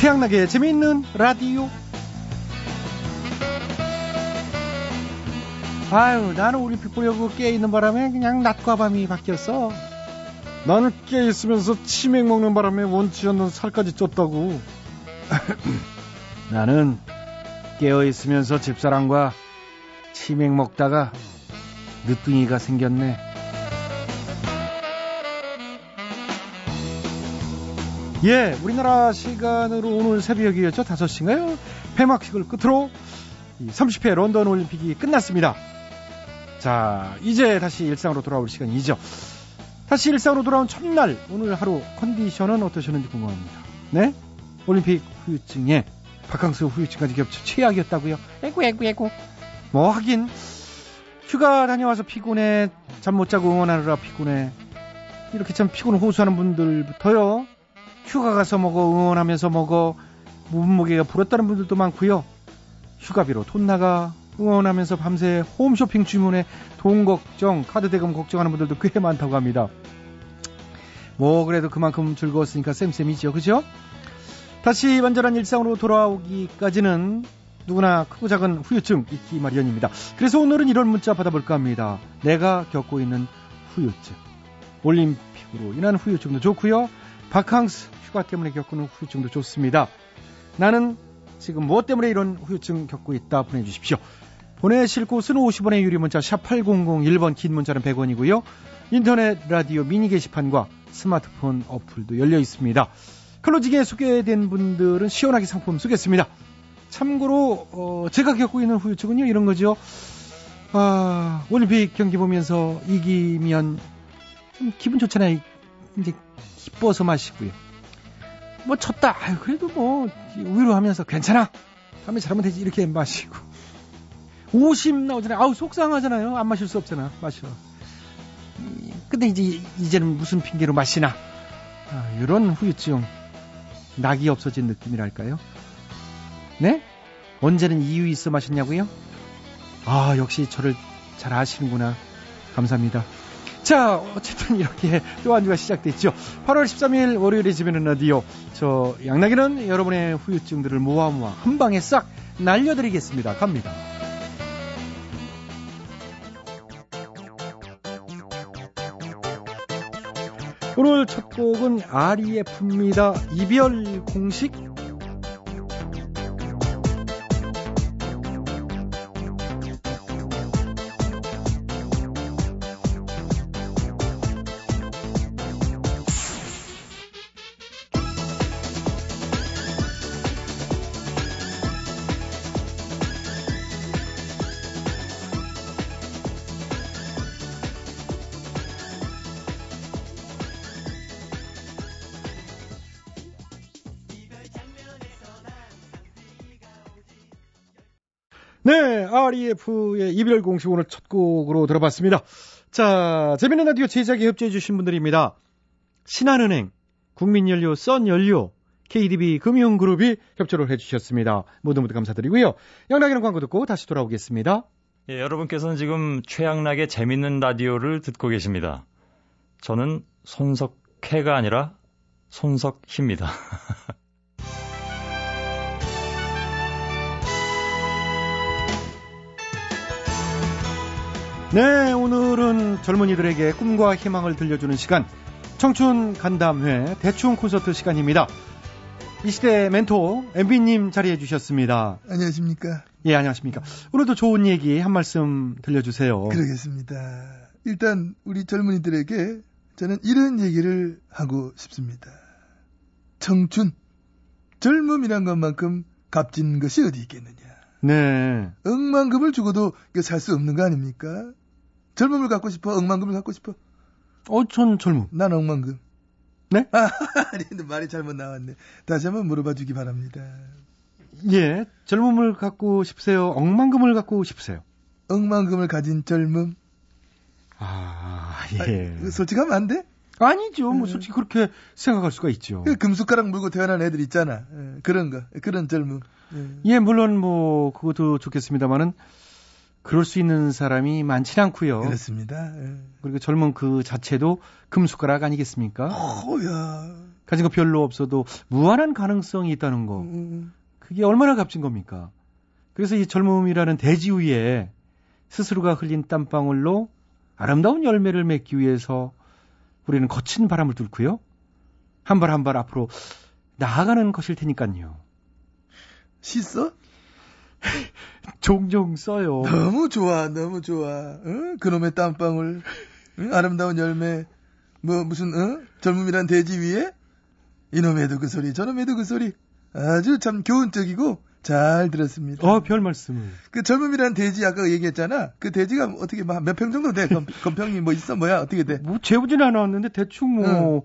태양나게 재미있는 라디오. 아유, 나는 올림픽 보려고 깨있는 바람에 그냥 낮과 밤이 바뀌었어. 나는 깨있으면서 치맥 먹는 바람에 원치 않는 살까지 쪘다고. 나는 깨어있으면서 집사람과 치맥 먹다가 늦둥이가 생겼네. 예, 우리나라 시간으로 오늘 새벽이었죠. 5시인가요? 폐막식을 끝으로 30회 런던 올림픽이 끝났습니다. 자, 이제 다시 일상으로 돌아올 시간이죠. 다시 일상으로 돌아온 첫날, 오늘 하루 컨디션은 어떠셨는지 궁금합니다. 네? 올림픽 후유증에 바캉스 후유증까지 겹쳐 최악이었다고요? 에구, 에구, 에구. 뭐, 하긴, 휴가 다녀와서 피곤해, 잠 못 자고 응원하느라 피곤해. 이렇게 참 피곤 호소하는 분들부터요. 휴가 가서 먹어, 응원하면서 먹어, 몸무게가 불었다는 분들도 많고요. 휴가비로 돈 나가, 응원하면서 밤새 홈쇼핑 주문에 돈 걱정, 카드 대금 걱정하는 분들도 꽤 많다고 합니다. 뭐 그래도 그만큼 즐거웠으니까 쌤쌤이죠. 그죠? 다시 완전한 일상으로 돌아오기까지는 누구나 크고 작은 후유증 있기 마련입니다. 그래서 오늘은 이런 문자 받아볼까 합니다. 내가 겪고 있는 후유증. 올림픽으로 인한 후유증도 좋고요. 바캉스 휴가 때문에 겪는 후유증도 좋습니다. 나는 지금 무엇 때문에 이런 후유증 겪고 있다 보내주십시오. 보내실 곳은 50원의 유리 문자 샵 8001번 긴 문자는 100원이고요. 인터넷 라디오 미니 게시판과 스마트폰 어플도 열려 있습니다. 클로징에 소개된 분들은 시원하게 상품 쏘겠습니다. 참고로 어, 제가 겪고 있는 후유증은요 이런 거죠. 아, 올림픽 경기 보면서 이기면 좀 기분 좋잖아요. 이제 기뻐서 마시고요. 뭐 쳤다. 아유, 그래도 뭐 위로하면서 괜찮아. 다음에 잘하면 되지 이렇게 마시고. 50 나오잖아요. 아우 속상하잖아요. 안 마실 수 없잖아. 마셔. 근데 이제 이제는 무슨 핑계로 마시나. 아, 이런 후유증. 낙이 없어진 느낌이랄까요? 네? 언제는 이유 있어 마셨냐고요? 아, 역시 저를 잘 아시는구나. 감사합니다. 자, 어쨌든 이렇게 또 한 주가 시작됐죠. 8월 13일 월요일에 집에는 라디오. 저 양락이는 여러분의 후유증들을 모아 모아 한 방에 싹 날려드리겠습니다. 갑니다. 오늘 첫 곡은 REF입니다. 이별 공식 네, REF의 이별 공식 오늘 첫 곡으로 들어봤습니다. 자, 재밌는 라디오 제작에 협조해주신 분들입니다. 신한은행, 국민연료, 썬연료, KDB 금융그룹이 협조를 해주셨습니다. 모두 모두 감사드리고요. 양락이는 광고 듣고 다시 돌아오겠습니다. 예, 여러분께서는 지금 최양락의 재밌는 라디오를 듣고 계십니다. 저는 손석해가 아니라 손석희입니다. 네, 오늘은 젊은이들에게 꿈과 희망을 들려주는 시간, 청춘 간담회 대충 콘서트 시간입니다. 이 시대 멘토 MB님 자리해 주셨습니다. 안녕하십니까? 예, 안녕하십니까? 오늘도 좋은 얘기 한 말씀 들려주세요. 그러겠습니다. 일단 우리 젊은이들에게 저는 이런 얘기를 하고 싶습니다. 청춘, 젊음이란 것만큼 값진 것이 어디 있겠느냐. 네. 억만금을 주고도 살 수 없는 거 아닙니까? 젊음을 갖고 싶어? 억만금을 갖고 싶어? 어, 전 젊음. 난 억만금. 네? 아, 아니, 말이 잘못 나왔네. 다시 한번 물어봐 주기 바랍니다. 예, 젊음을 갖고 싶으세요? 억만금을 갖고 싶으세요? 억만금을 가진 젊음? 아, 예. 아, 솔직하면 안 돼? 아니죠. 뭐 솔직히 그렇게 생각할 수가 있죠. 그 금숟가락 물고 태어난 애들 있잖아. 예, 그런 거, 그런 젊음. 예. 예, 물론 뭐 그것도 좋겠습니다만은 그럴 수 있는 사람이 많진 않고요. 그렇습니다. 예. 그리고 젊은 그 자체도 금숟가락 아니겠습니까? 어야. 가진 거 별로 없어도 무한한 가능성이 있다는 거. 음, 그게 얼마나 값진 겁니까? 그래서 이 젊음이라는 대지 위에 스스로가 흘린 땀방울로 아름다운 열매를 맺기 위해서 우리는 거친 바람을 뚫고요. 한 발 한 발 앞으로 나아가는 것일 테니까요. 시 써? 종종 써요. 너무 좋아, 너무 좋아. 응? 그놈의 땀방울, 응? 아름다운 열매, 뭐 무슨 응? 젊음이란 대지 위에 이놈에도 그 소리, 저놈에도 그 소리. 아주 참 교훈적이고 잘 들었습니다. 어, 별 말씀을. 그 젊음이란 대지 아까 얘기했잖아. 그 대지가 어떻게 몇 평 정도 돼? 검, 검평이 뭐 있어? 뭐야? 어떻게 돼? 뭐 재보진 않았는데 대충 뭐,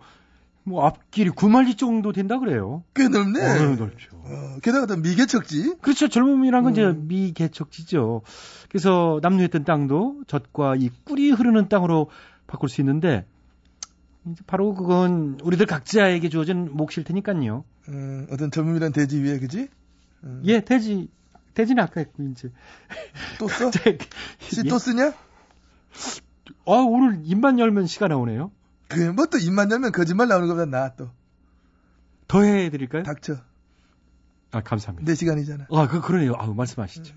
뭐 앞길이 9마리 정도 된다 그래요. 꽤 넓네. 어, 넓죠. 어, 게다가 또 미개척지. 그렇죠. 젊음이란 건 이제 음. 미개척지죠. 그래서 남루했던 땅도 젖과 이 꿀이 흐르는 땅으로 바꿀 수 있는데 이제 바로 그건 우리들 각자에게 주어진 몫일 테니까요. 어, 어떤 젊음이란 대지 위에 그지? 어, 예, 돼지 돼지는 아까 했고 이제 또 써? 예. 시또 쓰냐? 아 오늘 입만 열면 시가 나오네요. 그 뭐 또 입만 열면 거짓말 나오는 것보다 나아 또. 더 해드릴까요? 닥쳐. 아 감사합니다. 내 시간이잖아. 아 그 그러네요. 아 말씀하시죠.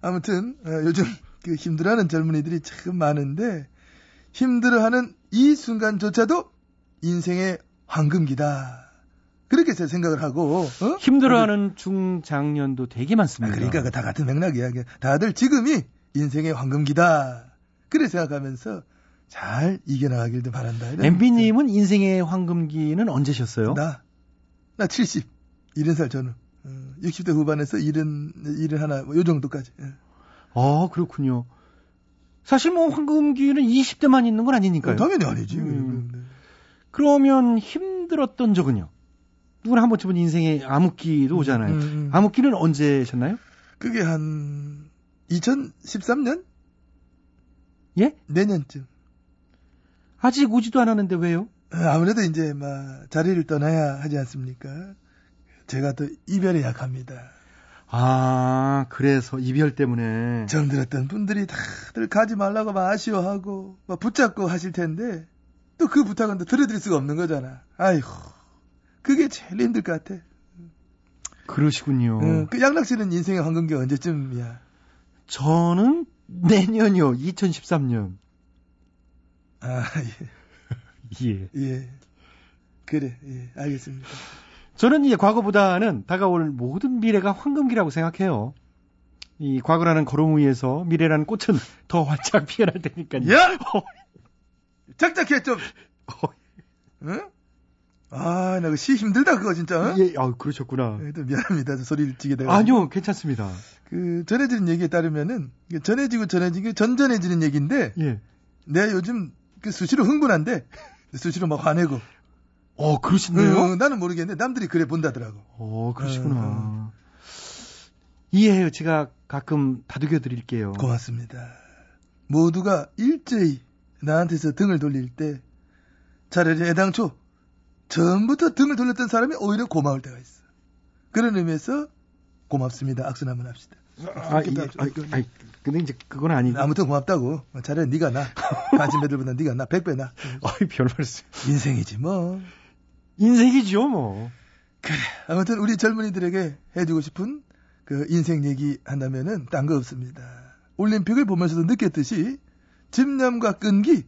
아무튼 어, 요즘 그 힘들어하는 젊은이들이 참 많은데 힘들어하는 이 순간조차도 인생의 황금기다. 그렇게 제 생각을 하고 어? 힘들어하는 중장년도 되게 아, 많습니다. 그러니까 그다 같은 맥락이야. 이게. 다들 지금이 인생의 황금기다. 그래 생각하면서 잘 이겨나가길 바란다. 엠비님은 인생의 황금기는 언제셨어요? 나, 나 70, 70살 저는. 어, 60대 후반에서 70, 71, 뭐, 요 정도까지. 예. 아, 그렇군요. 사실 뭐 황금기는 20대만 있는 건 아니니까요. 어, 당연히 아니지. 음. 네. 그러면 힘들었던 적은요? 누구나 한 번쯤은 인생의 암흑기도 오잖아요. 음, 음. 암흑기는 언제셨나요? 그게 한 2013년? 예? 내년쯤. 아직 오지도 않았는데 왜요? 어, 아무래도 이제 막 자리를 떠나야 하지 않습니까? 제가 또 이별에 약합니다. 아, 그래서 이별 때문에. 처음 들었던 분들이 다들 가지 말라고 막 아쉬워하고 막 붙잡고 하실 텐데 또 그 부탁은 또 들어드릴 수가 없는 거잖아. 아이고 그게 제일 힘들 것 같아. 그러시군요. 어, 그 양락 씨는 인생의 황금기 언제쯤이야? 저는 내년이요. 2013년. 아 예, 예. 예. 그래 예 알겠습니다. 저는 이 과거보다는 다가올 모든 미래가 황금기라고 생각해요. 이 과거라는 걸음 위에서 미래라는 꽃은 더 활짝 피어날 테니까요. 야! 짝짝해 좀. 응? 아, 나 그 시 힘들다 그거 진짜. 어? 예, 아, 그러셨구나. 예, 또 미안합니다. 저 소리를 지게 돼가. 아니요, 괜찮습니다. 그 전해지는 얘기에 따르면은 전해지고 전해지고 전전해지는 얘기인데 예. 내가 요즘 그 수시로 흥분한데 수시로 막 화내고. 어, 그러신데요? 응, 나는 모르겠는데 남들이 그래 본다더라고. 어, 그러시구나. 응, 이해해요. 제가 가끔 다독여 드릴게요. 고맙습니다. 모두가 일제히 나한테서 등을 돌릴 때 차라리 애당초 처음부터 등을 돌렸던 사람이 오히려 고마울 때가 있어. 그런 의미에서 고맙습니다. 악수 한번 합시다. 아, 이, 아, 아, 근데 이제 그건 아니고. 아무튼 고맙다고. 차라리 네가 나. 가진 애들보다 네가 나. 100배 나. 아이, 별 말씀. 인생이지 뭐. 인생이죠, 뭐. 아무튼 우리 젊은이들에게 해주고 싶은 그 인생 얘기 한다면은 딴 거 없습니다. 올림픽을 보면서도 느꼈듯이 집념과 끈기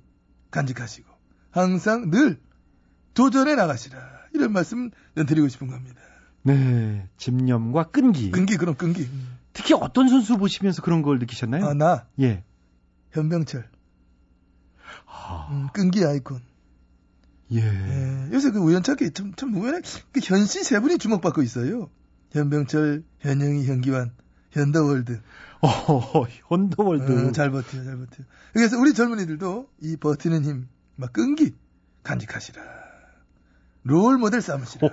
간직하시고 항상 늘 도전해 나가시라 이런 말씀 는 드리고 싶은 겁니다. 네. 집념과 끈기. 끈기 그럼 끈기. 특히 어떤 선수 보시면서 그런 걸 느끼셨나요? 아 나 예. 현병철 아, 음, 끈기 아이콘. 예. 예, 요새 그 우연찮게 참, 참 우연해 그 현씨 세 분이 주목받고 있어요. 현병철, 현영희, 현기환, 현더월드. 어, 현더월드. 어, 잘 버텨, 잘 버텨. 그래서 우리 젊은이들도 이 버티는 힘, 막 끈기 간직하시라. 롤 모델 삼으시라.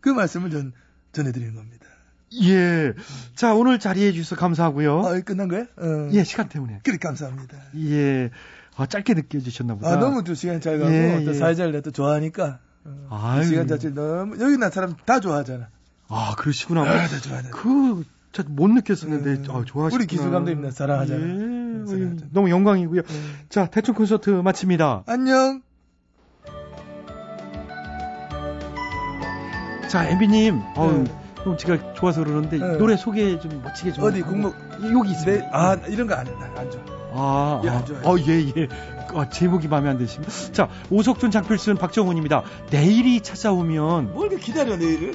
그 말씀을 전 전해드리는 겁니다. 예. 자, 오늘 자리해 주셔서 감사하고요. 아, 끝난 거야? 어. 예, 시간 때문에. 그래, 감사합니다. 예. 아, 짧게 느껴지셨나 보다. 아, 너무 두 시간 잘 가고, 예, 또 예. 사회자를 내가 또 좋아하니까. 어, 아유. 두 시간 자체 너무, 여기 나 사람 다 좋아하잖아. 아, 그러시구나. 아, 다 좋아하잖아. 그, 못 느꼈었는데, 음. 아, 좋아하시구나. 우리 기술 감독님 나 사랑하잖아. 예. 사랑하잖아. 너무 영광이고요. 음. 자, 대충 콘서트 마칩니다. 안녕. 자, 엠비님, 어우, 네. 형 제가 좋아서 그러는데 네. 노래 소개 좀 멋지게 좀. 어디. 공목 여기 있습니다. 네, 아 이런 거안 해. 안 줘. 아, 예, 아, 안. 어, 예, 예. 아, 제목이 마음에 안 드시면. 자, 오석준 장필 쓴 박정훈입니다. 내일이 찾아오면. 뭘 이렇게 기다려 내일을?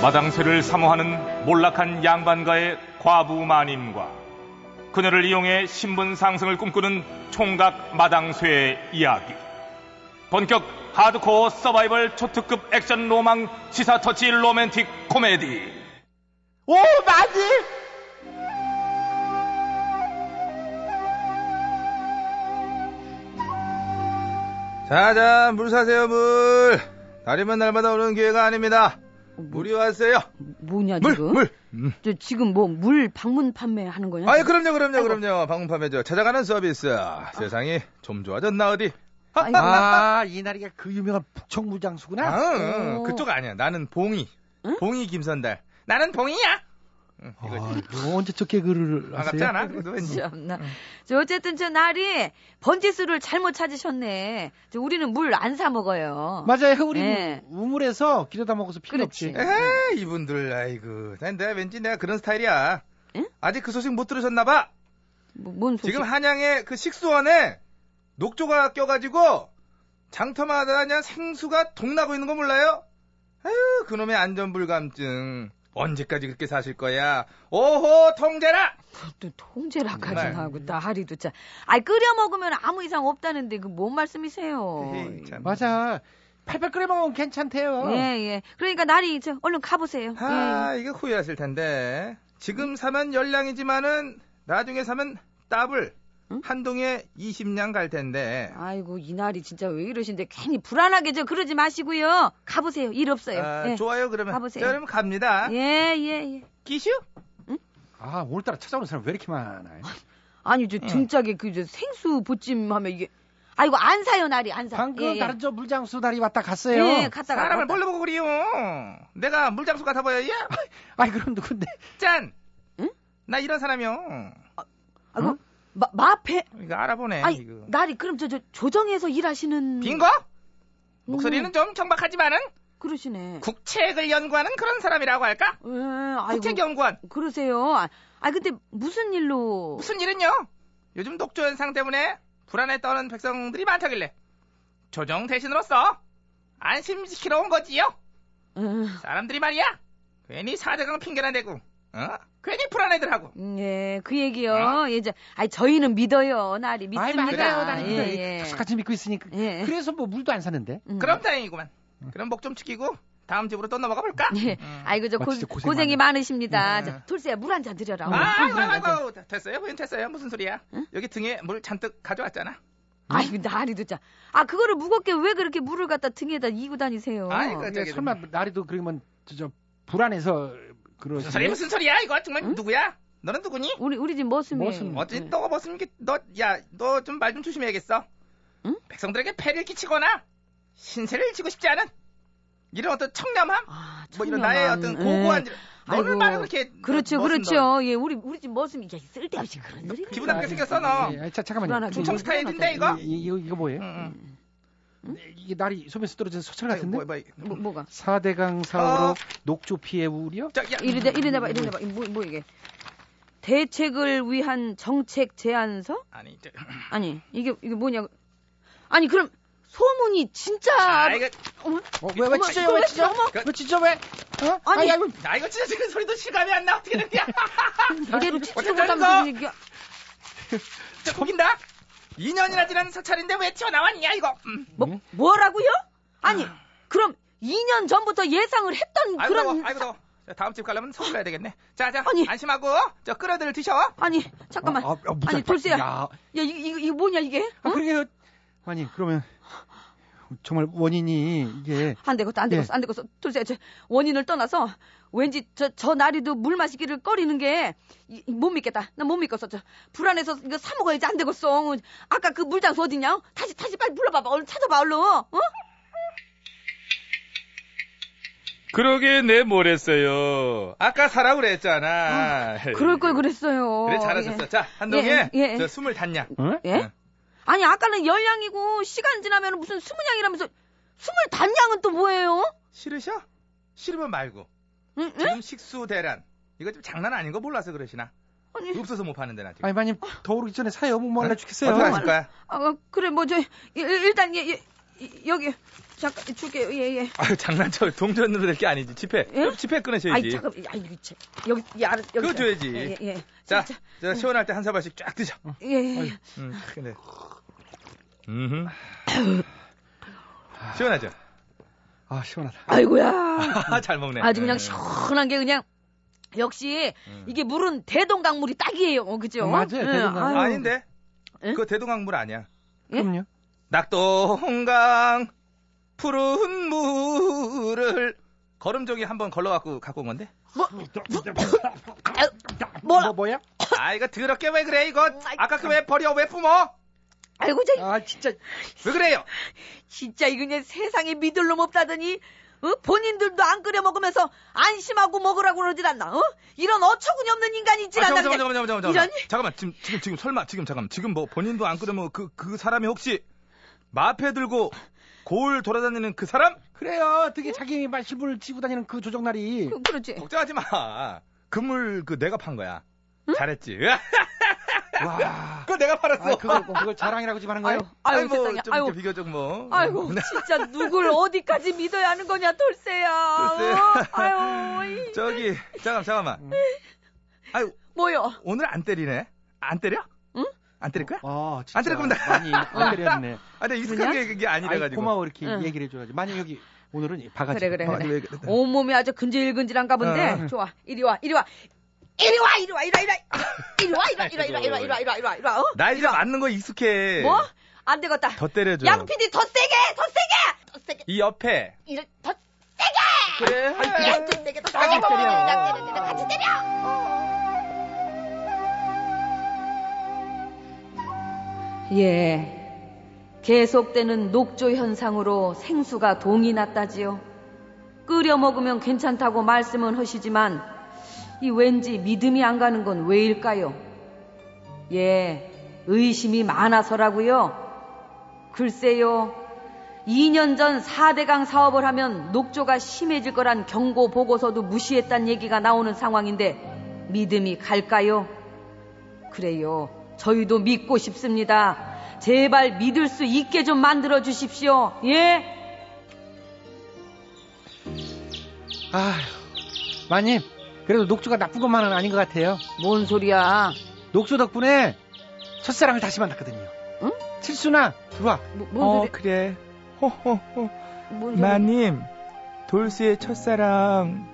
마당쇠를 사모하는 몰락한 양반가의 과부 마님과 그녀를 이용해 신분 상승을 꿈꾸는 총각 마당쇠의 이야기. 본격 하드코어 서바이벌 초특급 액션 로망 시사 터치 로맨틱 코미디. 오, 마님! 자자 물 사세요 물 다리면 날마다 오는 기회가 아닙니다 물이 왔어요 뭐냐 물 지금? 물. 음. 저 지금 뭐 물 방문 판매하는 거냐? 아이 그럼요 그럼요 아이고. 그럼요 방문 판매죠 찾아가는 서비스 세상이 좀 좋아졌나 어디 아이고. 아, 이날이가 그 유명한 북청무장수구나. 아. 그쪽 아니야 나는 봉이 응? 봉이 김선달 나는 봉이야 응, 이거지 아, 언제 저 개그를 하세요? 않아 그래도 왠지 참나. 저 어쨌든 저 날이 번지수를 잘못 찾으셨네. 저 우리는 물 안 사 먹어요. 맞아요. 우리 네. 우물에서 길에다 먹어서 필요 그렇지. 없지. 에이 이분들 아이고 난 내가 왠지 내가 그런 스타일이야 응? 아직 그 소식 못 들으셨나 봐 뭐, 뭔 소식? 지금 한양의 그 식수원에 녹조가 껴가지고 장터마다 그냥 생수가 동나고 있는 거 몰라요? 아유 그놈의 안전불감증 언제까지 그렇게 사실 거야? 오호 통제라! 또 통제라까지 정말. 하고 나하리도 참. 아이 끓여 먹으면 아무 이상 없다는데 그 뭔 말씀이세요? 에이, 참. 맞아. 팔팔 끓여 먹으면 괜찮대요. 예, 예. 그러니까 날이 저 얼른 가보세요. 아 예. 이거 후회하실 텐데 지금 사면 열량이지만은 나중에 사면 더블 응? 한 동에 20량 갈 텐데 아이고 이 날이 진짜 왜 이러신데 괜히 불안하게 저 그러지 마시고요. 가보세요. 일 없어요. 아, 예. 좋아요 그러면 가보세요. 자, 그러면 갑니다 예, 예, 예. 기슈? 아, 오늘따라 찾아오는 사람 왜 이렇게 많아요? 아니 저 등짝에 그저 생수 보찜하면 이게 아이고 안 사요 날이 안 사. 방금 예, 예. 다른 저 물장수 다리 왔다 갔어요. 예, 갔다가 사람을 갔다. 뭘로 보고 그리요 내가 물장수 같아 보여요? 아이, 그럼 누군데? 짠! 응? 나 이런 사람이요. 아이고 마, 마페. 이거 알아보네. 아니 이거. 날이 그럼 저, 저 조정에서 일하시는 빈거? 목소리는 좀 경박하지만은 그러시네. 국책을 연구하는 그런 사람이라고 할까? 예, 아이고 국책 연구원. 그러세요. 아, 아 근데 무슨 일로? 무슨 일은요? 요즘 녹조 현상 때문에 불안에 떠는 백성들이 많다길래 조정 대신으로서 안심시키러 온 거지요. 음, 사람들이 말이야. 괜히 사대강 핑계나 대고, 어? 괜히 불안해들 하고. 예, 그 얘기요. 예, 저, 아니 저희는 믿어요. 날이 아이, 믿습니다. 맞아요. 나는 예, 예, 예. 같이 믿고 있으니까. 예. 그래서 뭐 물도 안 사는데. 음. 그럼 다행이구만. 그럼 목좀 축이고 다음 집으로 또 넘어가 볼까? 예. 음. 아이고 저 아, 고, 고생 고생이 많네. 많으십니다. 음. 자, 돌쇠야 물 한 잔 드려라. 아, 물 아이고, 한 아이고, 됐어요. 부인 됐어요. 무슨 소리야? 여기 등에 물 잔뜩 가져왔잖아. 아이고 나리도 자. 아 그거를 무겁게 왜 그렇게 물을 갖다 등에다 이고 다니세요? 아이고, 근데 저기 설마 나리도 그러면 저, 저 불안해서 그러시 무슨 소리야? 무슨 소리야? 이거 정말 누구야? 너는 누구니? 우리 우리 집 머슴이. 머슴. 어찌 너가 무슨 게, 너, 야, 너 좀말좀 조심해야겠어. 응? 백성들에게 폐를 끼치거나 신세를 지고 싶지 않은 이런 어떤 청렴함? 아, 뭐 이런 나의 어떤 고고한 예. 너를 아이고, 말을 그렇게 그렇죠, 너- 멋은 그렇죠. 예, 우리 우리 집 머슴이 이게 쓸데없이 그런 소리. 기분 나쁘게 생겼어 너. 예, 자, 잠깐만요. 불안하게. 충청 스타일인데 이거? 이, 이, 이거, 이거 뭐예요? 응, 응. 네, 이게 날이 떨어진 서철 아이고, 같은데? 뭐, 뭐, 뭐, 뭐가? 사대강 사고로 어. 녹조 피해 우려? 저, 야, 이리대 이리대 봐 이리대 봐. 뭐, 뭐 이게? 대책을 위한 정책 제안서? 아니, 저, 아니 이게 이게 뭐냐? 아니 그럼 소문이 진짜. 아, 이거, 어머, 어, 왜, 왜? 이거 왜왜 찢어? 어머. 왜 찢어? 왜? 어? 아니. 아이고, 야, 이거 진짜 지금 소리도 실감이 안 나. 어떻게 된 거야? 이대로 어쩌자는 못하면 얘기야? 진짜 웃긴다. 2년이나 지난 서찰인데 왜 튀어나왔냐, 이거. 음. 뭐 뭐라고요? 아니 그럼 2년 전부터 예상을 했던 아이고, 그런 아이고, 더워. 다음 집 가려면 서울 가야 되겠네. 자, 자, 아니. 안심하고 저 끓여들 드셔. 아니 잠깐만. 아, 아, 아, 무작- 아니 돌쇠야. 야, 야 이거 이거, 이거 뭐냐 이게? 아, 어? 그러게요. 아니, 그러면 정말 원인이 이게 안 되겠다, 안 예. 되겠어, 안 되겠어. 돌쇠, 저 원인을 떠나서 왠지 저, 저 나리도 물 마시기를 꺼리는 게 못 믿겠다. 나 못 믿겠어. 저 불안해서 이거 사 먹어야지 안 되겠어. 아까 그 물장수 어디냐? 다시 다시 빨리 불러봐봐. 얼른 찾아봐 얼른. 어? 그러게 내 뭐랬어요. 아까 사라고 그랬잖아. 그럴 걸 그랬어요. 그래 잘하셨어. 자, 한동에 예, 예. 저 스물 단양. 어? 예? 응. 아니 아까는 열량이고 시간 지나면 무슨 스무 양이라면서 스물 단양은 또 뭐예요? 싫으셔? 싫으면 말고. 응? 응? 지금 식수 대란. 이거 좀 장난 아닌 거 몰라서 그러시나? 아니, 없어서 못 파는 데 나 지금. 아니, 마님 더 오르기 전에 사요. 뭐 말라 죽겠어요. 어떻게 하실 거야? 아, 그래 뭐 저 일단 예, 예, 이- 여기 잠깐 줄게요. 예 예. 아유 장난쳐 동전으로 될 게 아니지. 지폐. 예? 지폐 아이 끊으셔야지. 잠깐, 아이 이거 참. 여기 예, 알았, 여기 그거 줘야지. 예, 예, 예. 자, 자, 저 시원할 때 한 사발씩 쫙 드셔. 예, 예. 음, 근데. 음. 시원하죠? 아, 시원하다. 아이고야. 잘 먹네. 아주 그냥 음. 시원한 게 그냥 역시 음. 이게 물은 대동강물이 딱이에요. 어, 그죠? 어, 맞아요. 예, 대동강물. 아유. 아닌데? 예? 그거 대동강물 아니야. 예? 그럼요. 낙동강 푸른 물을 걸음종이 한번 걸러갖고 갖고 온 건데? 아유, 뭐라? 뭐 뭐야? 아 이거 더럽게 왜 그래 이거 아까 그 왜 버려 왜 뿜어? 아이고 저 아, 진짜 왜 그래요? 진짜 이거 그냥 세상에 믿을 놈 없다더니 어? 본인들도 안 끓여 먹으면서 안심하고 먹으라고 그러질 않나? 어? 이런 어처구니 없는 인간이 있질 아, 않나? 잠깐만. 잠깐만 잠깐만 잠깐만 이런 잠깐만 지금 지금 지금 설마 지금 잠깐만 지금 뭐 본인도 안 그러면 그그 사람이 혹시 마패 들고 골 돌아다니는 그 사람? 그래요. 되게 자기 말실부를 지고 다니는 그 조정날이 그, 그렇지. 걱정하지 마. 그물 그 내가 판 거야. 잘했지. 와. 그거 내가 팔았어. 아, 그걸 그걸 자랑이라고 지금 하는 아유, 거예요? 아유, 뭐, 세상에. 좀 아유, 비교적 뭐. 아이고, 진짜 누굴 어디까지 믿어야 하는 거냐, 돌쇠야. 돌쇠. 어? 아유, 이- 저기 잠깐 잠깐만. 아유 뭐요? 오늘 안 때리네. 안 때려? 응? 안 때릴 거야? 아, 진짜 안 때릴 겁니다. 많이 안 때렸네. 아, 근데 익숙한 게 그게 아니래가지고. 고마워 이렇게 응. 얘기를 해줘야지. 만약 여기 오늘은 이 바가지. 그래, 그래, 그래? 온몸이 아주 근질근질한가 본데. 어. 좋아, 이리 와, 이리 와. 이리 와, 이리 와, 이리 와, 이리 와. 이리 와, 이리 와, 이리 와, 이리 와, 이리 와, 이리 와, 이리 와, 이리 와. 어? 나 이제 맞는 거 익숙해. 뭐? 안 되겠다. 더 때려줘. 양 PD 더 세게, 더 세게, 더 세게. 이 옆에. 이를 더 세게. 그래. 양 PD 내게 더 세게. 양 때려, 양 때려, 같이 때려. 예. 계속되는 녹조 현상으로 생수가 동이 났다지요. 끓여 먹으면 괜찮다고 말씀은 하시지만 이 왠지 믿음이 안 가는 건 왜일까요? 예, 의심이 많아서라고요. 글쎄요. 2년 전 4대강 사업을 하면 녹조가 심해질 거란 경고 보고서도 무시했단 얘기가 나오는 상황인데 믿음이 갈까요? 그래요. 저희도 믿고 싶습니다. 제발 믿을 수 있게 좀 만들어 주십시오. 예? 아휴, 마님. 그래도 녹조가 나쁜 것만은 아닌 것 같아요. 뭔 소리야? 녹조 덕분에 첫사랑을 다시 만났거든요. 응? 칠순아, 들어와. 뭐, 뭔 어, 소리? 그래. 호호호. 뭔? 마님, 돌쇠의 첫사랑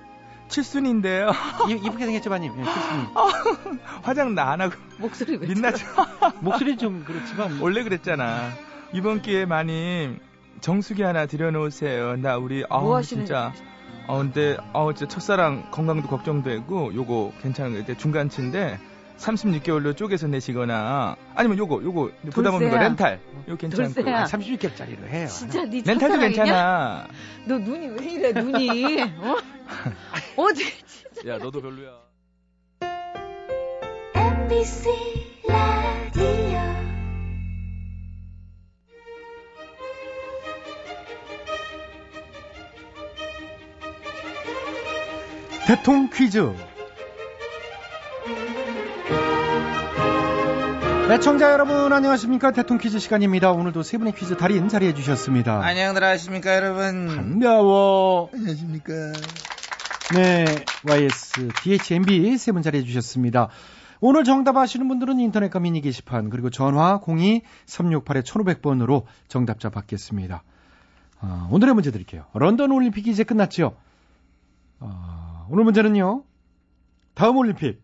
칠순인데요. 이, 이쁘게 생겼죠, 마님? 예, 칠순이. 화장 나 안 하고 목소리 왜? 민낯 목소리 좀 그렇지만. 원래 그랬잖아. 이번 기회에 마님 정수기 하나 들여놓으세요. 나 우리 아우 뭐 하시는 진짜. 어 근데 어 진짜 첫사랑 건강도 걱정되고 요거 괜찮은 거 이제 중간치인데 36개월로 쪼개서 내시거나 아니면 요거 요거 부담 없는 거. 렌탈 요 괜찮고 돌쇠야. 아, 36개월짜리로 해요. 진짜 네 렌탈도 첫사랑이냐? 괜찮아. 너 눈이 왜 이래 눈이? 어? 어디? 야 너도 별로야. MBC 라디오 대통 퀴즈. 네, 청자 여러분 안녕하십니까? 대통 퀴즈 시간입니다. 오늘도 세 분의 퀴즈 달인 자리해 주셨습니다. 안녕들 하십니까 여러분. 반가워. 안녕하십니까. 네, YS, DHMB 세 분 자리해 주셨습니다. 오늘 정답 아시는 분들은 인터넷과 미니 게시판 그리고 전화 02-368-1500번으로 정답자 받겠습니다. 아, 오늘의 문제 드릴게요. 런던 올림픽이 이제 끝났죠? 어, 오늘 문제는요. 다음 올림픽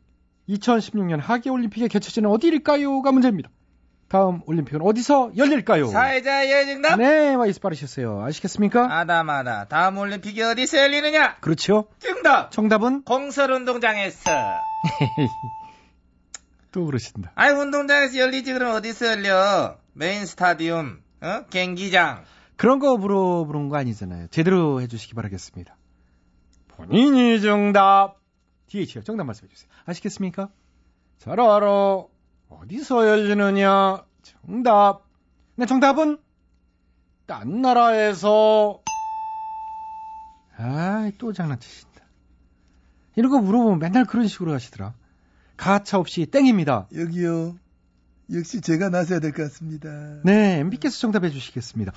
2016년 하계 올림픽에 개최지는 어디일까요?가 문제입니다. 다음 올림픽은 어디서 열릴까요? 사회자의 정답. 네, YS 빠르셨어요. 아시겠습니까? 알다마다 다음 올림픽이 어디서 열리느냐? 그렇죠. 정답. 정답은 공설운동장에서. 또 그러신다. 아이 운동장에서 열리지 그럼 어디서 열려? 메인 스타디움, 어? 경기장. 그런 거 물어보는 거 아니잖아요. 제대로 해주시기 바라겠습니다. 본인이 정답. DH요. 정답 말씀해 주세요. 아시겠습니까? 잘 알아. 어디서 열리느냐? 정답. 네, 정답은 딴 나라에서. 아이, 또 장난치신다. 이런 거 물어보면 맨날 그런 식으로 하시더라. 가차 없이 땡입니다. 여기요. 역시 제가 나서야 될 것 같습니다. 네, MB께서 정답해 주시겠습니다.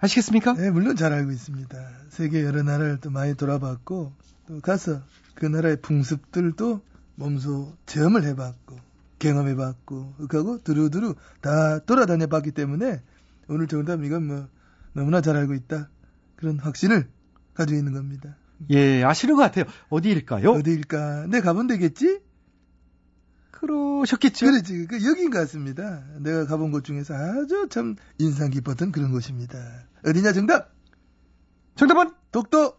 아시겠습니까? 네, 물론 잘 알고 있습니다. 세계 여러 나라를 또 많이 돌아봤고, 또 가서 그 나라의 풍습들도 몸소 체험을 해봤고, 경험해봤고, 그하고 두루두루 다 돌아다녀 봤기 때문에 오늘 정답 이건 뭐 너무나 잘 알고 있다. 그런 확신을 가지고 있는 겁니다. 예, 아시는 것 같아요. 어디일까요? 어디일까? 내 가면 되겠지? 그러셨겠죠? 그렇지. 그 여긴 것 같습니다. 내가 가본 곳 중에서 아주 참 인상 깊었던 그런 곳입니다. 어디냐 정답? 정답은? 독도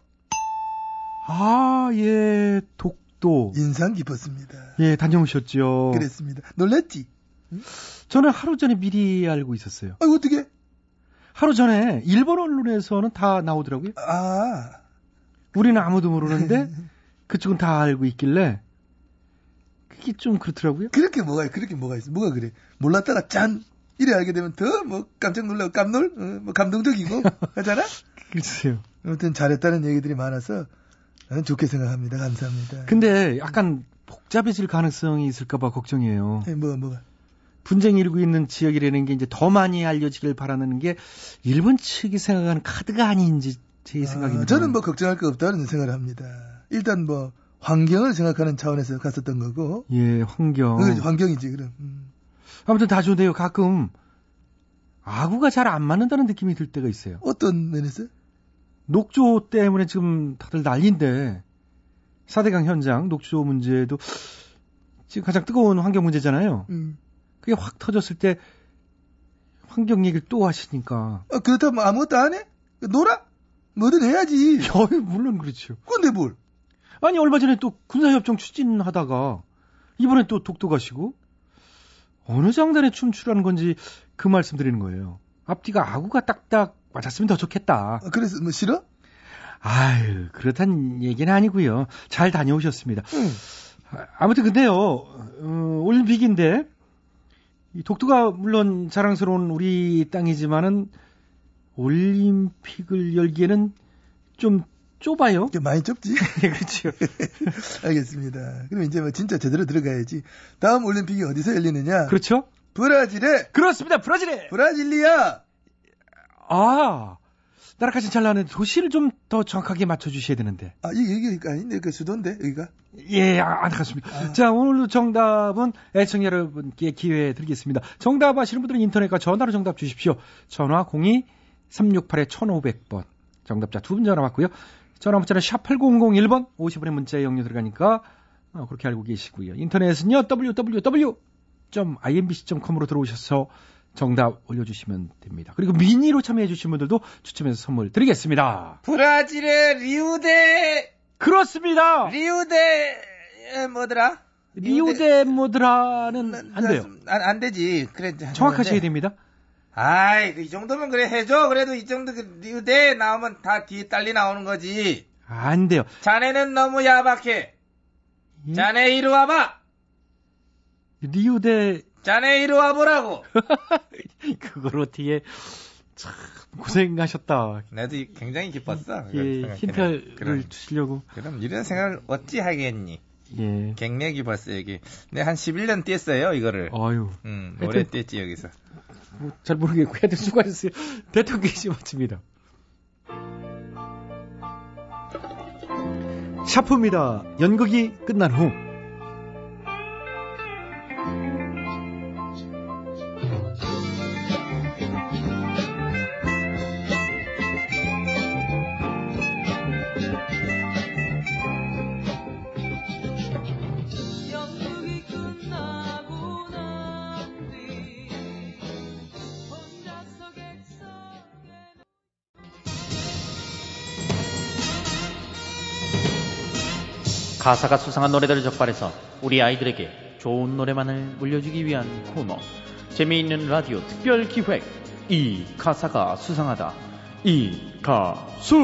아, 예, 독도. 인상 깊었습니다. 예, 다녀오셨죠. 그랬습니다. 놀랐지? 저는 하루 전에 미리 알고 있었어요. 아, 어떻게? 하루 전에 일본 언론에서는 다 나오더라고요. 아, 우리는 아무도 모르는데 그쪽은 다 알고 있길래 그게 좀 그렇더라고요. 그렇게 뭐가 그렇게 뭐가 있어? 뭐가 그래? 몰랐다가 짠 이래 알게 되면 더 뭐 깜짝 놀라고 깜놀, 어, 뭐 감동적이고 하잖아. 글쎄요. 아무튼 잘했다는 얘기들이 많아서 나는 좋게 생각합니다. 감사합니다. 근데 약간 복잡해질 가능성이 있을까봐 걱정이에요. 예, 뭐 뭐가? 분쟁이 일고 있는 지역이라는 게 이제 더 많이 알려지길 바라는 게 일본 측이 생각하는 카드가 아닌지 제 생각입니다. 아, 저는 뭐 걱정할 거 없다는 생각을 합니다. 일단 뭐 환경을 생각하는 차원에서 갔었던 거고. 예, 환경. 그 환경이지 그럼. 음. 아무튼 다 좋은데요. 가끔 아구가 잘 안 맞는다는 느낌이 들 때가 있어요. 어떤 면에서? 녹조 때문에 지금 다들 난리인데 4대강 현장 녹조 문제도 지금 가장 뜨거운 환경 문제잖아요. 음. 그게 확 터졌을 때 환경 얘기를 또 하시니까 아, 그렇다면 뭐 아무것도 안 해? 놀아? 뭐든 해야지. 어, 물론 그렇죠. 근데 뭘? 아니 얼마 전에 또 군사협정 추진하다가 이번엔 또 독도 가시고 어느 장단에 춤추라는 건지 그 말씀 드리는 거예요. 앞뒤가 아구가 딱딱 맞았으면 더 좋겠다. 아, 그래서 뭐 싫어? 아유 그렇단 얘기는 아니고요. 잘 다녀오셨습니다. 응. 아, 아무튼 근데요 어, 올림픽인데 이 독도가 물론 자랑스러운 우리 땅이지만은 올림픽을 열기에는 좀 좁아요. 좀 많이 좁지? 그렇죠. 알겠습니다. 그럼 이제 뭐 진짜 제대로 들어가야지. 다음 올림픽이 어디서 열리느냐? 그렇죠? 브라질에 그렇습니다. 브라질에. 브라질리아. 아 나라까지 잘 나는 도시를 좀 더 정확하게 맞춰주셔야 되는데. 아 이게 여기가 아닌데 그 수도인데 여기가. 예, 아, 안타깝습니다. 아. 자, 오늘도 정답은 애청 여러분께 기회 드리겠습니다. 정답 아시는 분들은 인터넷과 전화로 정답 주십시오. 전화 02-368-1500번. 정답자 두 분 전화 받고요. 전화 문자는 샵 8001번 50원의 문자에 영려 들어가니까 어, 그렇게 알고 계시고요. 인터넷은요. www.imbc.com으로 들어오셔서 정답 올려주시면 됩니다. 그리고 미니로 참여해주신 분들도 추첨해서 선물 드리겠습니다. 브라질의 리우데 그렇습니다. 리우데 에, 뭐더라? 리우데 모드라는 안 돼요. 안, 안 되지. 그래 정확하셔야 됩니다. 아이 이 정도면 그래 해줘. 그래도 이 정도 그 리우데 나오면 다 뒤에 딸리 나오는 거지. 안 돼요. 자네는 너무 야박해. 예? 자네 이리 와봐. 리우데 자네 이리 와보라고. 그걸 어떻게 참 고생하셨다. 나도 이- 굉장히 기뻤어. 예, 힌트를. 그럼, 주시려고. 그럼 이런 생각을 어찌 하겠니? 예. 굉장히 기뻤어 여기. 내가 한 11년 뛰었어요 이거를. 아유, 음, 오래 뛰었지 여기서. 뭐 잘 모르겠고 하여튼 수고하셨어요. 대통령 계시 마칩니다. 샤프입니다. 연극이 끝난 후. 가사가 수상한 노래들을 적발해서 우리 아이들에게 좋은 노래만을 물려주기 위한 코너 재미있는 라디오 특별 기획 이 가사가 수상하다 이 가수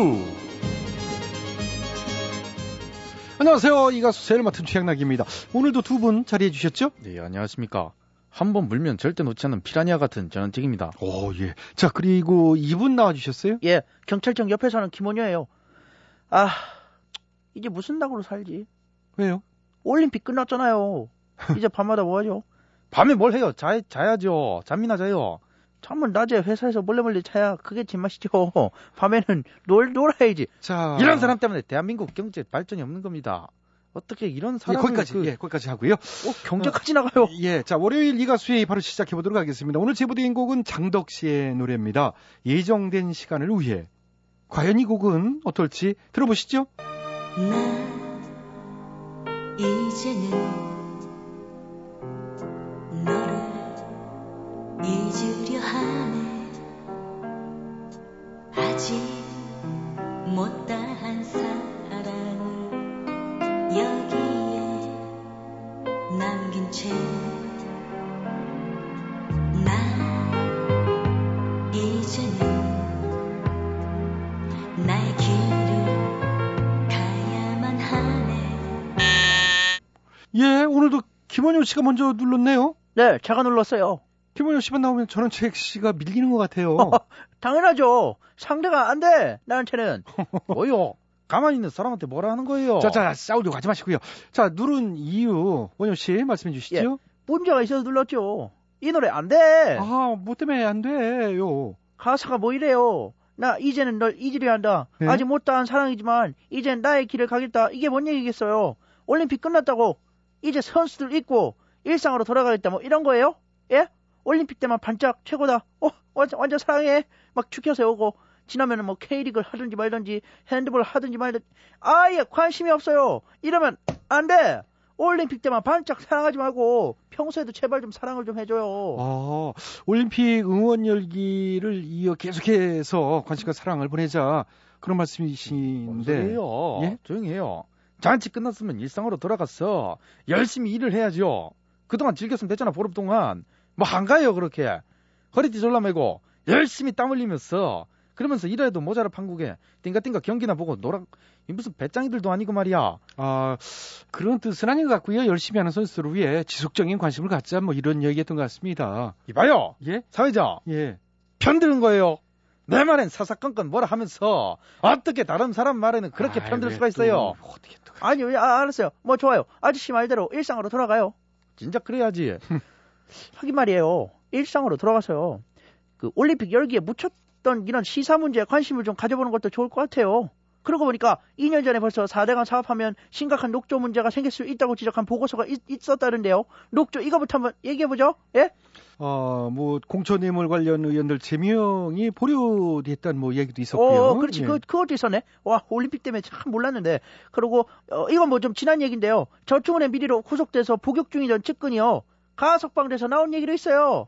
안녕하세요. 이 가수 세를 맡은 최양락입니다. 오늘도 두 분 자리해 주셨죠? 네 안녕하십니까 한 번 물면 절대 놓지 않는 피라니아 같은 전원직입니다 오, 예. 자, 그리고 이분 나와 주셨어요? 예, 경찰청 옆에 사는 김원효예요. 아, 이제 무슨 낙으로 살지? 왜요? 올림픽 끝났잖아요. 이제 밤마다 뭐 하죠? 밤에 뭘 해요 자, 자야죠 잠이나 자요 잠은 낮에 회사에서 몰래 몰래 자야 그게 제맛이죠. 밤에는 놀, 놀아야지. 자, 이런 사람 때문에 대한민국 경제 발전이 없는 겁니다 어떻게 이런 예, 사람을 거기까지, 그- 예, 거기까지 하고요. 어, 경제까지 나가요. 예, 자, 월요일 이 가수의 바로 시작해 보도록 하겠습니다. 오늘 제보된 곡은 장덕 씨의 노래입니다. 예정된 시간을 위해. 과연 이 곡은 어떨지 들어보시죠. 나 이제는 씨가 먼저 눌렀네요. 네, 제가 눌렀어요. 김원효 씨만 나오면 저는 최익 씨가 밀리는 것 같아요. 당연하죠. 상대가 안 돼. 나한테는. 뭐요 가만히 있는 사람한테 뭐라 하는 거예요 자, 자, 싸우려고 하지 마시고요. 자, 누른 이유, 원효 씨 말씀해 주시죠. 문제가 있어서 눌렀죠. 이 노래 안 돼. 아, 뭐 때문에 안 돼요? 가사가 뭐 이래요. 나 이제는 널 잊으려 한다. 네? 아직 못다한 사랑이지만 이젠 나의 길을 가겠다. 이게 뭔 얘기겠어요? 올림픽 끝났다고 이제 선수들 잊고 일상으로 돌아가겠다. 뭐 이런 거예요? 예? 올림픽 때만 반짝 최고다. 어, 완전, 완전 사랑해. 막 축혀 세우고 지나면은 뭐 K리그를 하든지 말든지 핸드볼 하든지 말든지 아예 관심이 없어요. 이러면 안 돼. 올림픽 때만 반짝 사랑하지 말고 평소에도 제발 좀 사랑을 좀 해줘요. 아, 올림픽 응원 열기를 이어 계속해서 관심과 사랑을 보내자. 그런 말씀이신데. 소리예요? 예? 조용히 해요. 잔치 끝났으면 일상으로 돌아가서 열심히 일을 해야죠. 그동안 즐겼으면 됐잖아, 보름 동안. 뭐 한가해요, 그렇게. 허리띠 졸라매고 열심히 땀 흘리면서 그러면서 일해도 모자라 판국에 띵가띵가 경기나 보고 이 무슨 배짱이들도 아니고 말이야. 아, 그런 뜻은 아닌 것 같고요. 열심히 하는 선수를 위해 지속적인 관심을 갖자. 뭐 이런 얘기했던 것 같습니다. 이봐요. 예? 사회자. 예. 편드는 거예요. 내 말엔 사사건건 뭐라 하면서 어떻게 다른 사람 말에는 그렇게 아이, 편들 왜 수가 있어요. 또 어떻게 또. 아니, 아, 알았어요. 뭐 좋아요. 아저씨 말대로 일상으로 돌아가요. 진짜 그래야지. 하긴 말이에요. 일상으로 돌아가서요. 그 올림픽 열기에 묻혔던 이런 시사 문제에 관심을 좀 가져보는 것도 좋을 것 같아요. 그러고 보니까 2년 전에 벌써 4대강 사업하면 심각한 녹조 문제가 생길 수 있다고 지적한 보고서가 있, 있었다는데요. 녹조 이거부터 한번 얘기해보죠. 예? 어, 뭐 공천뇌물 관련 의원들 제명이 보류됐다는 뭐 얘기도 있었고요. 어, 그렇지. 예. 그, 그것도 있었네. 와, 올림픽 때문에 참 몰랐는데. 그리고, 어, 이건 뭐 좀 지난 얘기인데요. 저축은행 비리로 구속돼서 복역 중이던 측근이요. 가석방돼서 나온 얘기도 있어요.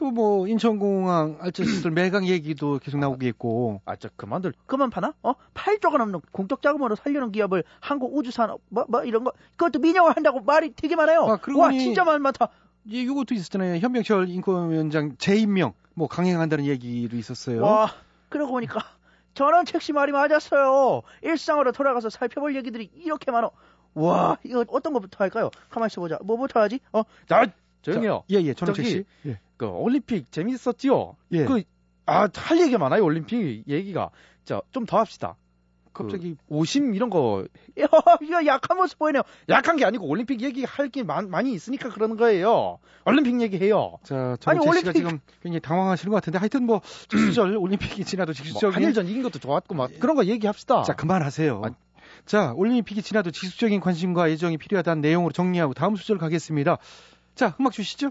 또 뭐 인천공항 알츠시설 매각 얘기도 계속 나오고 있고. 아, 저 그만들. 그만 파나? 어? 8조가 넘는 공적 자금으로 살려는 기업을 한국 우주산업, 뭐, 뭐, 이런 거. 그것도 민영화 한다고 말이 되게 많아요. 아, 와, 진짜 말 많다. 예, 요것도 있었잖아요. 현병철 인권위원장 재임명 뭐 강행한다는 얘기도 있었어요. 와, 그러고 보니까 전원 책시 말이 맞았어요. 일상으로 돌아가서 살펴볼 얘기들이 이렇게 많어. 와, 이거 어떤 것부터 할까요? 가만히 있어보자. 뭐부터 하지? 어? 자, 조용히요. 예, 예, 전원책 저기, 씨. 예. 그 올림픽 재밌었지요? 예. 그, 아, 할 얘기가 많아요, 올림픽 얘기가. 자, 좀 더 합시다. 갑자기 그 오심 이런 거 야, 이거 약한 모습 보이네요. 약한 게 아니고 올림픽 얘기 할게 많이 있으니까 그러는 거예요. 올림픽 얘기해요. 자, 아니, 올림픽- 지금 굉장히 당황하시는 것 같은데 하여튼 뭐 직수절 올림픽이 지나도 뭐 직수적인 한일전 이긴 것도 좋았고 막 그런 거 얘기합시다. 자, 그만하세요. 아. 자, 올림픽이 지나도 지속적인 관심과 애정이 필요하다는 내용으로 정리하고 다음 수절 가겠습니다. 자, 음악 주시죠.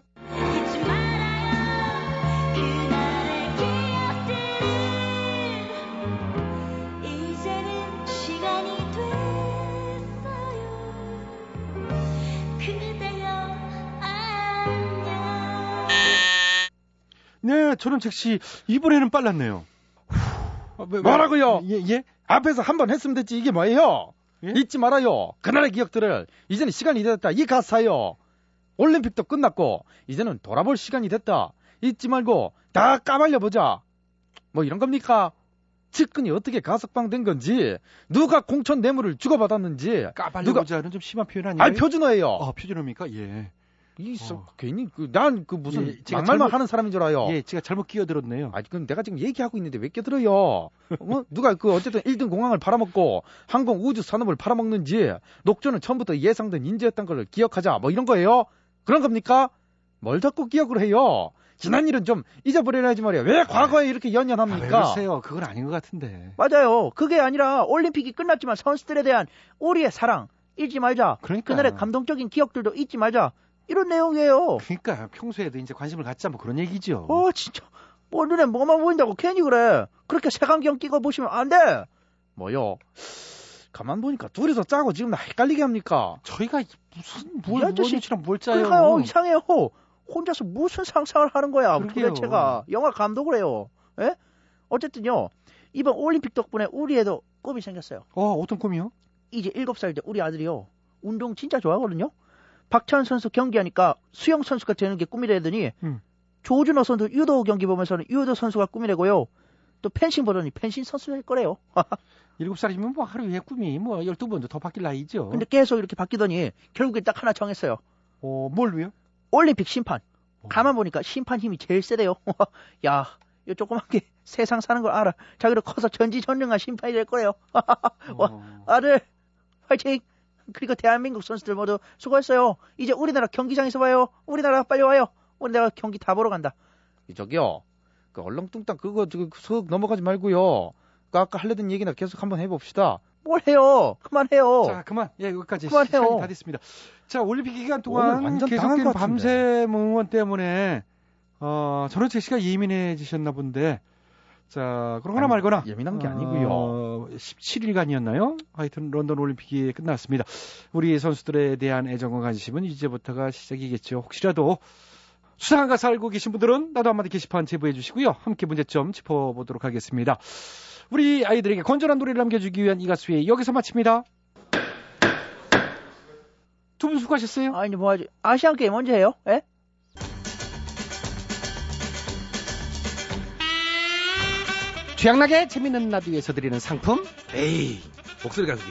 네, 전원책 씨 이번에는 빨랐네요. 아, 왜- 왜- 뭐라고요? 예, 예. 앞에서 한 번 했으면 됐지 이게 뭐예요? 예? 잊지 말아요. 그날의 기억들을 이제는 시간이 됐다. 이 가사요. 올림픽도 끝났고 이제는 돌아볼 시간이 됐다. 잊지 말고 다 까발려 보자. 뭐 이런 겁니까? 측근이 어떻게 가석방 된 건지 누가 공천 뇌물을 주고받았는지 까발려 보자는 좀 심한 표현 아니에요? 아 표준어예요. 어, 표준어입니까? 예. 이 서- 어. 괜히 그 난 그 무슨 예, 제가 막말만 잘못- 하는 사람인 줄 알아요. 예, 제가 잘못 끼어들었네요. 아, 그럼 내가 지금 얘기하고 있는데 왜 껴들어요? 어? 누가 그 어쨌든 1등 공항을 팔아먹고 항공 우주 산업을 팔아먹는지 녹조는 처음부터 예상된 인재였던 걸 기억하자 뭐 이런 거예요? 그런 겁니까? 뭘 자꾸 기억을 해요? 지난 일은 좀 잊어버리라 하지 말이야. 왜 과거에 이렇게 아, 왜 연연합니까? 그러세요? 그건 아닌 것 같은데. 맞아요. 그게 아니라 올림픽이 끝났지만 선수들에 대한 우리의 사랑 잊지 말자. 그러니까. 그날의 감동적인 기억들도 잊지 말자. 이런 내용이에요. 그러니까 평소에도 이제 관심을 갖자 뭐 그런 얘기죠. 어 진짜 뭐 눈에 뭐만 보인다고 괜히 그래. 그렇게 색안경 끼고 보시면 안 돼. 뭐요? 가만 보니까 둘이서 짜고 지금 나 헷갈리게 합니까? 저희가 무슨 이뭘 아저씨, 뭐지랑 뭘 짜요? 그러니까요 이상해요. 혼자서 무슨 상상을 하는 거야 그러게요. 도대체가 영화 감독을 해요. 예? 어쨌든요 이번 올림픽 덕분에 우리에도 꿈이 생겼어요. 어, 어떤 꿈이요? 이제 7살 때 우리 아들이요. 운동 진짜 좋아하거든요. 박찬 선수 경기하니까 수영 선수가 되는 게 꿈이라더니 음. 조준호 선수 유도 경기 보면서는 유도 선수가 꿈이라고요. 또 펜싱 보더니 펜싱 선수 될 거래요. 일곱 살이면 뭐 하루에 꿈이 뭐 열두 번도 더 바뀔 나이죠. 근데 계속 이렇게 바뀌더니 결국에 딱 하나 정했어요. 어, 뭘 위요? 올림픽 심판. 어. 가만 보니까 심판 힘이 제일 세대요. 야, 이 조그맣게 세상 사는 걸 알아. 자기도 커서 전지전능한 심판이 될 거예요. 어. 아들, 화이팅! 그리고 대한민국 선수들 모두 수고했어요. 이제 우리나라 경기장에서 봐요. 우리나라 빨리 와요. 우리나라 경기 다 보러 간다. 저기요. 그 얼렁뚱땅 그거 저슥 넘어가지 말고요. 그 아까 하려던 얘기나 계속 한번 해봅시다. 뭘 해요? 그만해요. 자, 그만. 예, 여기까지 그만해요. 시간이 다 됐습니다. 자, 올림픽 기간 동안 계속된. 밤샘 응원 때문에 어, 전원책 씨가 예민해지셨나 본데. 자, 그러거나 아니, 말거나 예민한 게 아니고요. 어, 17일간이었나요? 하여튼 런던 올림픽이 끝났습니다. 우리 선수들에 대한 애정과 관심은 이제부터가 시작이겠죠. 혹시라도 수상한 가사 알고 계신 분들은 나도 한마디 게시판 제보해 주시고요. 함께 문제점 짚어보도록 하겠습니다. 우리 아이들에게 건전한 노래를 남겨주기 위한 이 가수의 여기서 마칩니다. 두 분 수고하셨어요. 아니, 뭐 하지? 아시안 게임 언제 해요? 예? 취향나게 재밌는 라디오에서 드리는 상품 에이, 목소리 가수기.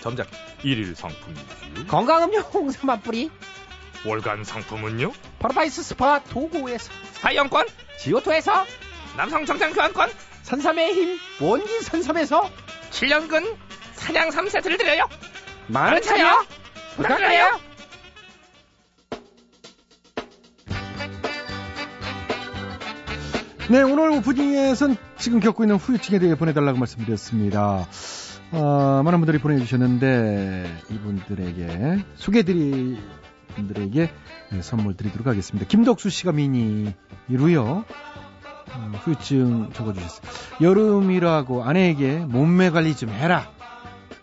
점작. 일일 상품이지요. 건강음료 홍삼 한 뿌리 월간 상품은요? 파라다이스 스파 도고에서 사이영권, 지오토에서 남성 정장 교환권, 선삼의 힘 원기 선삼에서 7년근 사냥 3세트를 드려요. 많은 차요. 참여 부탁드려요. 네, 오늘 오프닝에선 지금 겪고 있는 후유증에 대해 보내달라고 말씀드렸습니다. 어, 많은 분들이 보내주셨는데 이분들에게 소개해드릴 분들에게 네, 선물 드리도록 하겠습니다. 김덕수 씨가 미니로요. 어, 후유증 적어주셨어요. 여름이라고 아내에게 몸매 관리 좀 해라.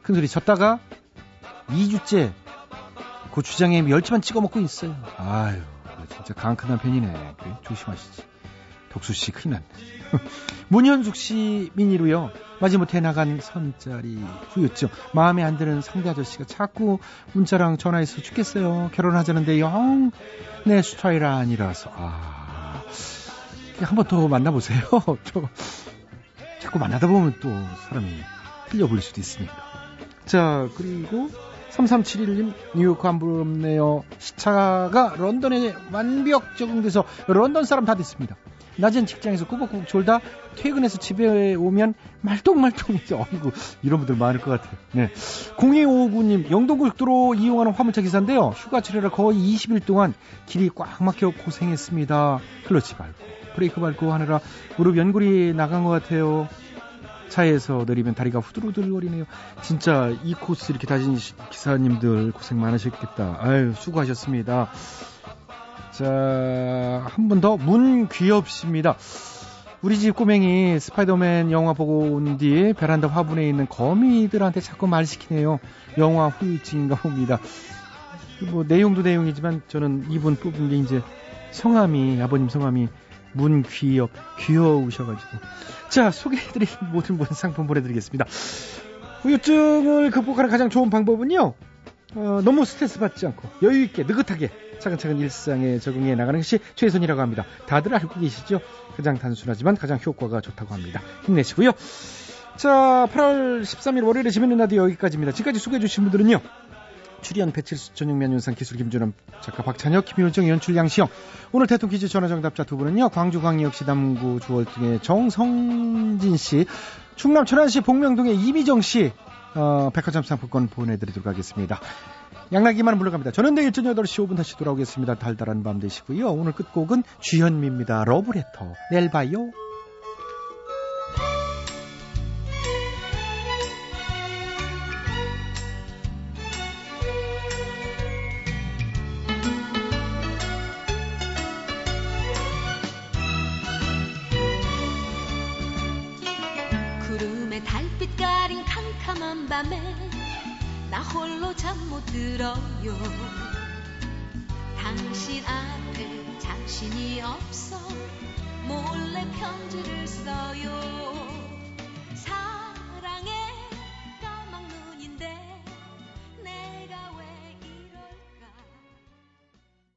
큰 소리 쳤다가 2주째 고추장에 멸치만 찍어 먹고 있어요. 아유, 진짜 강큰 남편이네. 조심하시지. 덕수 씨 큰일 났네. 문현숙 씨 미니로요. 마지못해 나간 선짜리 후유증. 마음에 안 드는 상대 아저씨가 자꾸 문자랑 전화해서 죽겠어요. 결혼하자는데 영 내 스타일 아니라서. 아. 한 번 더 만나보세요. 저, 자꾸 만나다 보면 또 사람이 흘려버릴 수도 있으니까. 자, 그리고 3371님 뉴욕 안 부럽네요. 시차가 런던에 완벽 적응돼서 런던 사람 다 됐습니다. 낮엔 직장에서 꾸벅꾸벅 졸다 퇴근해서 집에 오면 말똥말똥이죠. 어이구, 이런 분들 많을 것 같아요. 네. 0259님, 영동고속도로 이용하는 화물차 기사인데요. 휴가철이라 거의 20일 동안 길이 꽉 막혀 고생했습니다. 클러치 밟고, 브레이크 밟고 하느라 무릎 연골이 나간 것 같아요. 차에서 내리면 다리가 후들후들거리네요. 진짜 이 코스 이렇게 다니신 기사님들 고생 많으셨겠다. 아유, 수고하셨습니다. 자, 한 분 더 문귀엽 씨입니다. 우리 집 꼬맹이 스파이더맨 영화 보고 온 뒤 베란다 화분에 있는 거미들한테 자꾸 말 시키네요. 영화 후유증인가 봅니다. 뭐 내용도 내용이지만 저는 이분 뽑은 게 이제 성함이 아버님 성함이 문귀엽 귀여우셔가지고 자 소개해드린 모든 분 상품 보내드리겠습니다. 후유증을 극복하는 가장 좋은 방법은요. 어, 너무 스트레스 받지 않고 여유 있게 느긋하게 차근차근 일상에 적응해 나가는 것이 최선이라고 합니다. 다들 알고 계시죠? 가장 단순하지만 가장 효과가 좋다고 합니다. 힘내시고요. 자, 8월 13일 월요일에 재밌는 라디오 여기까지입니다. 지금까지 소개해 주신 분들은요. 출연 배칠수 전용면 윤상 기술 김준호 작가 박찬혁 김효정 연출 양시영 오늘 대통령 퀴즈 전화 정답자 두 분은요 광주 광역시 남구 주월동의 정성진 씨 충남 천안시 복명동의 이미정 씨 어, 백화점 상품권 보내드리도록 하겠습니다 양락이만 물러갑니다. 저는 내일 저녁 8시 5분 다시 돌아오겠습니다. 달달한 밤 되시고요. 오늘 끝곡은 주현미입니다. 러브레터. 내일 봐요 홀로 잠 못 들어요. 당신 앞에 자신이 없어 몰래 편지를 써요